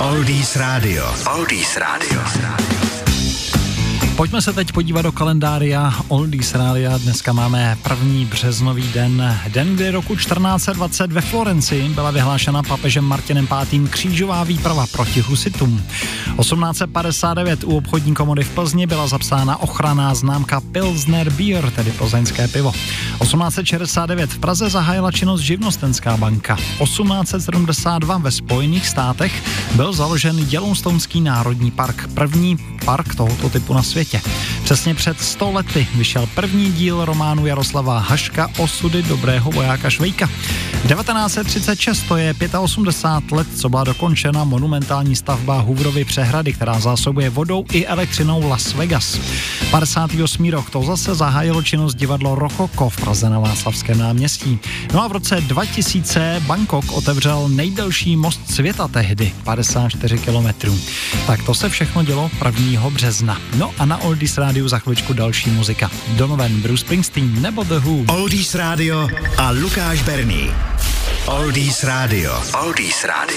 Oldies Radio. Oldies Radio. Pojďme se teď podívat do kalendária Oldies Rádia. Dneska máme první březnový den, den, kdy roku 1420 ve Florenci byla vyhlášena papežem Martinem V. křížová výprava proti husitům. 1859 u obchodní komody v Plzni byla zapsána ochranná známka Pilsner Beer, tedy plzeňské pivo. 1869 v Praze zahájila činnost živnostenská banka. 1872 ve Spojených státech byl založen Yellowstoneský národní park, první park tohoto typu na světě. Přesně před 100 lety vyšel první díl románu Jaroslava Haška Osudy dobrého vojáka Švejka. 1936 to je 85 let, co byla dokončena monumentální stavba Hooverovy přehrady, která zásobuje vodou i elektřinou Las Vegas. 58. rok to zase zahájilo činnost divadlo Rochoko v Praze na Václavském náměstí. No a v roce 2000 Bangkok otevřel nejdelší most světa tehdy, 54 kilometrů. Tak to se všechno dělo 1. března. No a na Oldies rádiu za chvíličku další muzika. Donovan, Bruce Springsteen nebo The Who. Oldies Radio a Lukáš Berný. Oldies Radio. Oldies Radio.